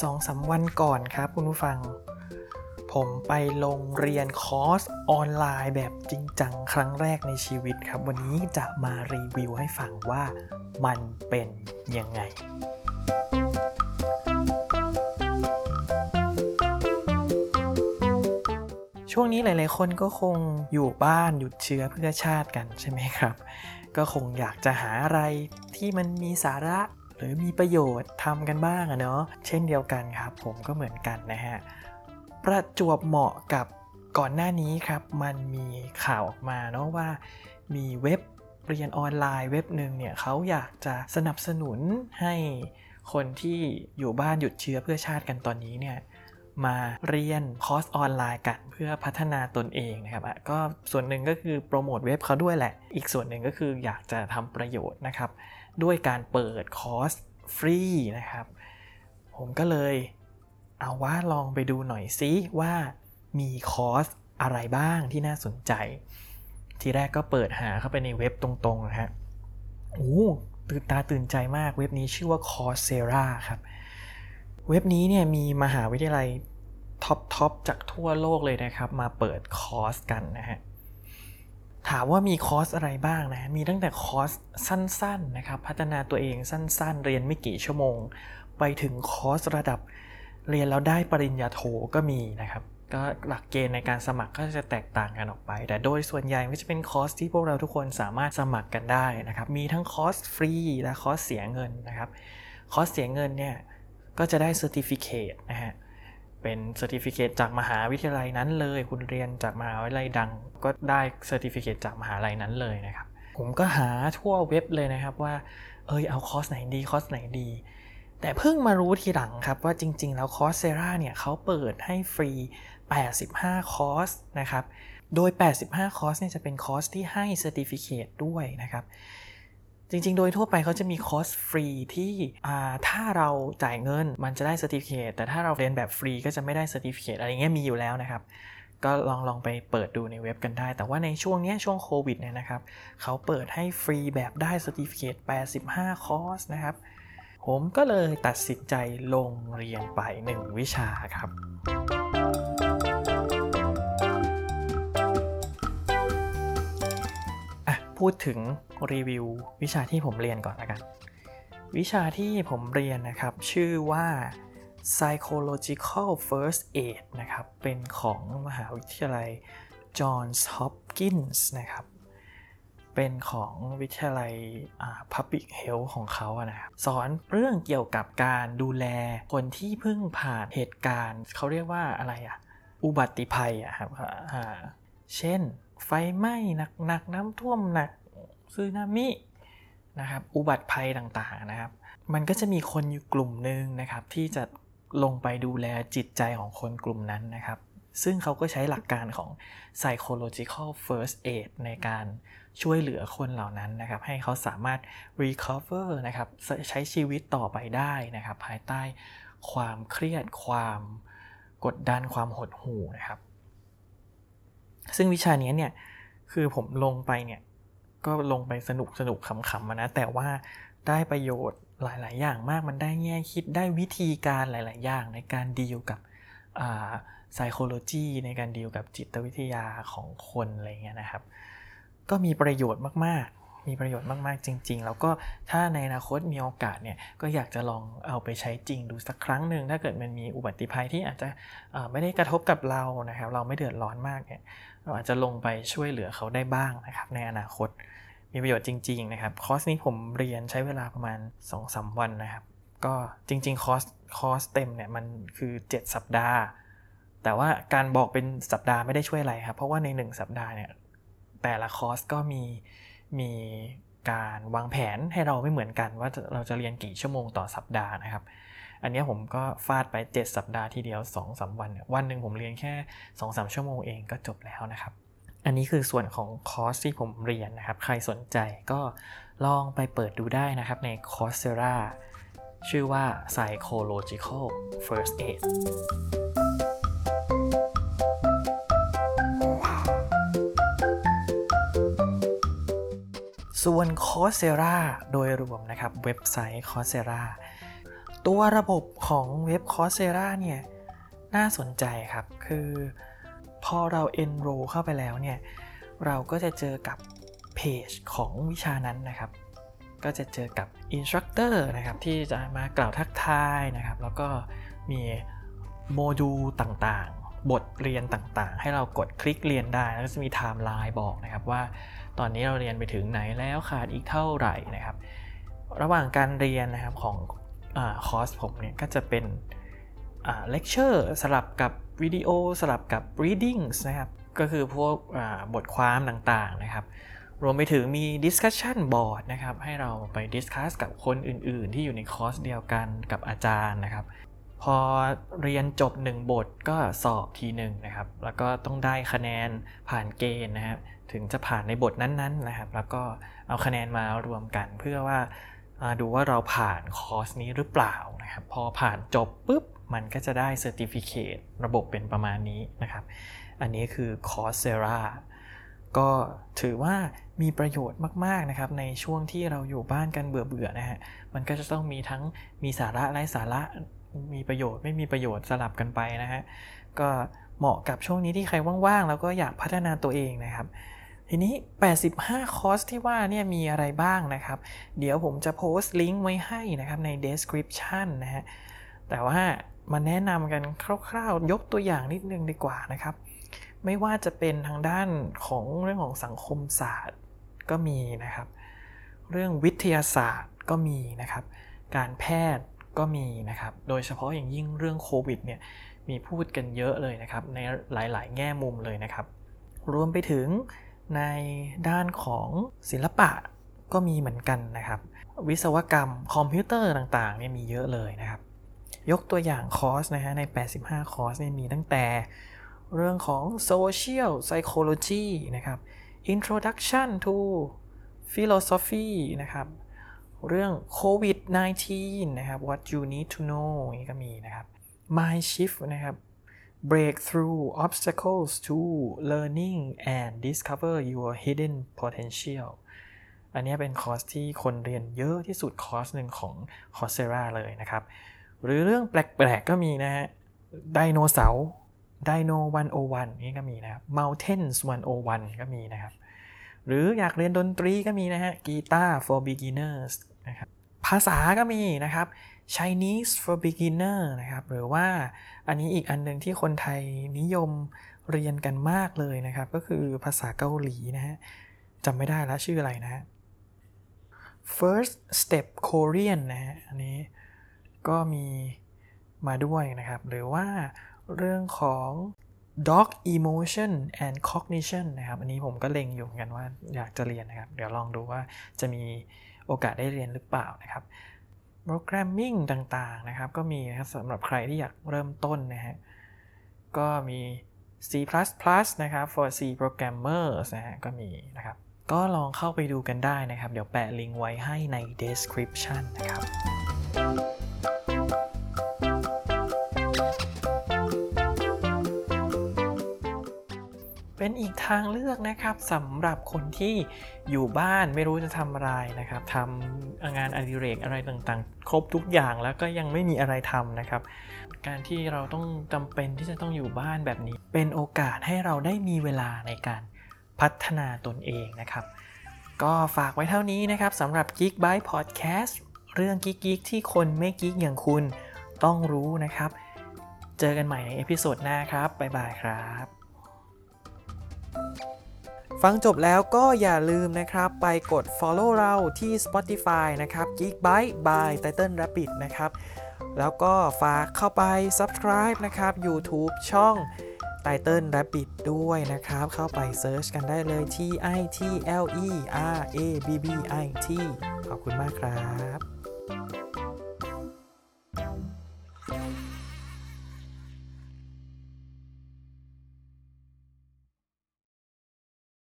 สองสาวันก่อนครับคุณผู้ฟัง ผมไปลงเรียนคอร์สออนไลน์แบบจริงจังครั้งแรกในชีวิตครับ วันนี้จะมารีวิวให้ฟังว่ามันเป็นยังไงช่วงนี้หลาย ๆ คนก็คงอยู่บ้านหยุดเชื้อเพื่อชาติกันใช่ไหมครับ ก็คงอยากจะหาอะไรที่มันมีสาระ หรือมีประโยชน์ทำกันบ้างอะเนาะเช่นเดียวกันครับ ผมก็เหมือนกันนะฮะประจวบเหมาะกับก่อนหน้านี้ครับมันมีข่าวออกมาเนาะว่ามีเว็บเรียนออนไลน์เว็บหนึ่งเนี่ยเขาอยากจะสนับสนุนให้คนที่อยู่บ้านหยุดเชื้อเพื่อชาติกันตอนนี้เนี่ยมาเรียนคอร์สออนไลน์กันเพื่อพัฒนาตนเองนะครับก็ส่วนหนึ่งก็คือโปรโมทเว็บเขาด้วยแหละ อีกส่วนหนึ่งก็คืออยากจะทำประโยชน์นะครับ ด้วยการเปิดคอร์สฟรีนะครับ ผมก็เลยเอาว่าลองไปดูหน่อยซิว่ามีคอร์สอะไรบ้างที่น่าสนใจ ทีแรกก็เปิดหาเข้าไปในเว็บตรงๆนะฮะโอ้ตื่นตาตื่นใจมากเว็บนี้ชื่อว่า Coursera ครับ เว็บนี้เนี่ยมีมหาวิทยาลัยtop top จากทั่วโลกเลยนะครับ มาเปิดคอร์สกันนะฮะ ถามว่ามีคอร์สอะไรบ้างนะ มีตั้งแต่คอร์สสั้นๆนะครับ พัฒนาตัวเองสั้นๆ เรียนไม่กี่ชั่วโมง ไปถึงคอร์สระดับเรียนแล้วได้ปริญญาโทก็มีนะครับ ก็หลักเกณฑ์ในการสมัครก็จะแตกต่างกันออกไป แต่โดยส่วนใหญ่ก็จะเป็นคอร์สที่พวกเราทุกคนสามารถสมัครกันได้นะครับ มีทั้งคอร์สฟรีและคอร์สเสียเงินนะครับ คอร์สเสียเงินเนี่ยก็จะได้ certificate เป็น certificate จากมหาวิทยาลัยนั้นเลย คุณเรียนจากมหาวิทยาลัยดัง ก็ได้ certificate จากมหาลัยนั้นเลยนะครับ ผมก็หาทั่วเว็บเลยนะครับว่า เอยเอาคอร์สไหนดีคอร์สไหนดี แต่เพิ่งมารู้ทีหลังครับว่าจริง ๆ แล้ว Coursera เนี่ยเขาเปิดให้ฟรี 85 คอร์สนะครับ โดย 85 คอร์สเนี่ยจะเป็นคอร์สที่ให้ certificate ด้วยนะครับ จริง ๆ โดยทั่วไปเขาจะมีคอร์สฟรีที่ถ้าเราจ่ายเงินมันจะได้ certificate แต่ถ้าเราเรียนแบบฟรีก็จะไม่ได้ certificate อะไรเงี้ยมีอยู่แล้วนะครับก็ลองลองไปเปิดดูในเว็บกันได้ แต่ว่าในช่วงนี้ช่วงโควิดเนี่ยนะครับ เขาเปิดให้ฟรีแบบได้ certificate 85 คอร์สนะครับ ผมก็เลยตัดสินใจลงเรียนไป 1 วิชาครับ พูดถึงรีวิววิชาที่ผมเรียนก่อนละกัน วิชาที่ผมเรียนนะครับ ชื่อว่า psychological first aid นะครับ เป็นของมหาวิทยาลัย Johns Hopkins นะครับ เป็นของวิทยาลัย Public Health ของเขาอะนะครับ สอนเรื่องเกี่ยวกับการดูแลคนที่เพิ่งผ่านเหตุการณ์ เขาเรียกว่าอะไรอะอุบัติภัยอะครับเช่น ไฟไหม้หนักๆน้ำท่วมหนักซึนามินะครับอุบัติภัยต่างๆนะครับ มันก็จะมีคนอยู่กลุ่มหนึ่งนะครับที่จะลงไปดูแลจิตใจของคนกลุ่มนั้นนะครับ ซึ่งเขาก็ใช้หลักการของ psychological first aid ในการช่วยเหลือคนเหล่านั้นนะครับ ให้เขาสามารถ recover นะครับใช้ชีวิตต่อไปได้นะครับ ภายใต้ความเครียดความกดดันความหดหู่นะครับ ซึ่งวิชานี้เนี่ย คือผมลงไปเนี่ย ก็ลงไปสนุกสนุกขำๆนะ แต่ว่าได้ประโยชน์หลาย ๆ อย่างมากมันได้แง่คิดได้วิธีการหลาย ๆ อย่างในการดีลกับอ่า psychology ในการดีลกับจิตวิทยาของคนอะไรเงี้ยนะครับ ก็มีประโยชน์มากๆ มีประโยชน์มากๆจริง ๆ แล้วก็ถ้าในอนาคตมีโอกาสเนี่ย ก็อยากจะลองเอาไปใช้จริงดูสักครั้งหนึ่งถ้าเกิดมันมีอุบัติภัยที่อาจจะไม่ได้กระทบกับเรานะครับ เราไม่เดือดร้อนมากเนี่ย เราอาจจะลงไปช่วยเหลือเขาได้บ้างนะครับ ในอนาคตมีประโยชน์จริง ๆ นะครับ คอร์สนี้ผมเรียนใช้เวลาประมาณ 2-3 วันนะครับ ก็จริง ๆ คอร์สคอร์สเต็มเนี่ยมันคือ 7 สัปดาห์ แต่ว่าการบอกเป็นสัปดาห์ไม่ได้ช่วยอะไรครับ เพราะว่าใน 1 สัปดาห์เนี่ยแต่ละคอร์สก็มีมี การวางแผนให้เราไม่เหมือนกัน ว่าเราจะเรียนกี่ชั่วโมงต่อสัปดาห์นะครับ อันนี้ผมก็ฟาดไป 7 สัปดาห์ทีเดียว2-3วัน วันหนึ่งผมเรียนแค่2-3ชั่วโมงเองก็จบแล้วนะครับ อันนี้คือส่วนของคอร์สที่ผมเรียนนะครับ ใครสนใจก็ลองไปเปิดดูได้นะครับใน c o r s e r a ชื่อว่า psychological first aid ส่วน Coursera โดยรวมนะครับเว็บไซต์ Coursera ตัวระบบของเว็บ Coursera เนี่ยน่าสนใจครับ คือพอเรา enroll เข้าไปแล้วเนี่ย เราก็จะเจอกับเพจของวิชานั้นนะครับ ก็จะเจอกับ instructor นะครับที่จะมากล่าวทักทายนะครับ แล้วก็มีโมดูลต่างๆ บทเรียนต่างๆ ให้เรากดคลิกเรียนได้ แล้วก็จะมีไทม์ไลน์บอกนะครับว่า ตอนนี้เราเรียนไปถึงไหนแล้วขาดอีกเท่าไหร่นะครับ ระหว่างการเรียนนะครับของอคอร์สผมเนี่ยก็จะเป็นเลคเชอร์สลับกับวิดีโอสลับกับ readings นะครับ ก็คือพวกบทความต่างๆนะครับ รวมไปถึงมี discussion board นะครับ ให้เราไป discuss กับคนอื่นๆ ที่อยู่ในคอร์สเดียวกันกับอาจารย์นะครับ พอเรียนจบ 1 บทก็สอบทีหนึ่งนะครับ แล้วก็ต้องได้คะแนนผ่านเกณฑ์นะครับ ถึงจะผ่านในบทนั้นๆนะครับ แล้วก็เอาคะแนนมารวมกันเพื่อว่าดูว่าเราผ่านคอร์สนี้หรือเปล่านะครับ พอผ่านจบปุ๊บมันก็จะได้เซอร์ติฟิเคตระบบเป็นประมาณนี้นะครับ อันนี้คือ Coursera ก็ถือว่ามีประโยชน์มาก ๆ นะครับ ในช่วงที่เราอยู่บ้านกันเบื่อๆนะฮะ มันก็จะต้องมีทั้งมีสาระไร้สาระ มีประโยชน์ไม่มีประโยชน์สลับกันไปนะฮะ ก็เหมาะกับช่วงนี้ที่ใครว่าง ๆ แล้วก็อยากพัฒนาตัวเองนะครับ ทีนี้ 85 คอร์สที่ว่าเนี่ยมีอะไรบ้างนะครับ เดี๋ยวผมจะโพสต์ลิงก์ไว้ให้นะครับใน description นะฮะ แต่ว่ามาแนะนำกันคร่าวๆ ยกตัวอย่างนิดนึงดีกว่านะครับ ไม่ว่าจะเป็นทางด้านของเรื่องของสังคมศาสตร์ก็มีนะครับ เรื่องวิทยาศาสตร์ก็มีนะครับ การแพทย์ก็มีนะครับ โดยเฉพาะอย่างยิ่งเรื่องโควิดเนี่ยมีพูดกันเยอะเลยนะครับ ในหลายๆ แง่มุมเลยนะครับ รวมไปถึง ในด้านของศิลปะก็มีเหมือนกันนะครับ วิศวกรรมคอมพิวเตอร์ต่างๆเนี่ยมีเยอะเลยนะครับ ยกตัวอย่างคอร์สนะฮะใน 85 คอร์สเนี่ยมีตั้งแต่เรื่องของ social psychology นะครับ introduction to philosophy นะครับ เรื่อง covid 19 นะครับ what you need to know นี่ก็มีนะครับ mind shift นะครับ breakthrough obstacles to learning and discover your hidden potential อันนี้เป็นคอร์สที่คนเรียนเยอะที่สุดคอร์สหนึ่งของ Coursera เลยนะครับ หรือเรื่องแปลกๆก็มีนะฮะไดโนเสาร์ไดโนวันโอวันนี่ก็มีนะครับ Mountains 101 ก็มีนะครับ หรืออยากเรียนดนตรีก็มีนะฮะกีตาร์ for beginners นะครับภาษาก็มีนะครับ Chinese for beginner นะครับหรือว่าอันนี้อีกอันหนึ่งที่คนไทยนิยมเรียนกันมากเลยนะครับ ก็คือภาษาเกาหลีนะฮะจำไม่ได้แล้วชื่ออะไรนะฮะ first step Korean นะฮะอันนี้ก็มีมาด้วยนะครับ หรือว่าเรื่องของ dog emotion and cognition นะครับ อันนี้ผมก็เล็งอยู่เหมือนกันว่าอยากจะเรียนนะครับ เดี๋ยวลองดูว่าจะมีโอกาสได้เรียนหรือเปล่านะครับ โปรแกรมมิ่งต่างๆนะครับ ก็มีนะครับสำหรับใครที่อยากเริ่มต้นนะฮะ ก็มี C++ นะครับ for C programmers นะฮะ ก็มีนะครับ ก็ลองเข้าไปดูกันได้นะครับ เดี๋ยวแปะลิงก์ไว้ให้ใน description นะครับ เป็นอีกทางเลือกนะครับสำหรับคนที่อยู่บ้านไม่รู้จะทำอะไรนะครับทำงานอดิเรกอะไรต่างๆ ครบทุกอย่างแล้วก็ยังไม่มีอะไรทำนะครับ การที่เราต้องจำเป็นที่จะต้องอยู่บ้านแบบนี้ เป็นโอกาสให้เราได้มีเวลาในการพัฒนาตนเองนะครับ ก็ฝากไว้เท่านี้นะครับสำหรับ Geek by Podcast เรื่องกิ๊กๆที่คนไม่กิ๊กอย่างคุณต้องรู้นะครับ เจอกันใหม่ใน episode หน้าครับ บ๊ายบายครับ ฟังจบแล้วก็อย่าลืมนะครับ ไปกด follow เราที่ Spotify นะครับ Geekbyte by Title Rabbit นะครับ แล้วก็ฝากเข้าไป subscribe นะครับ YouTube ช่อง Title Rabbit ด้วยนะครับ เข้าไป search กันได้เลย T I T L E R A B B I T ขอบคุณมากครับ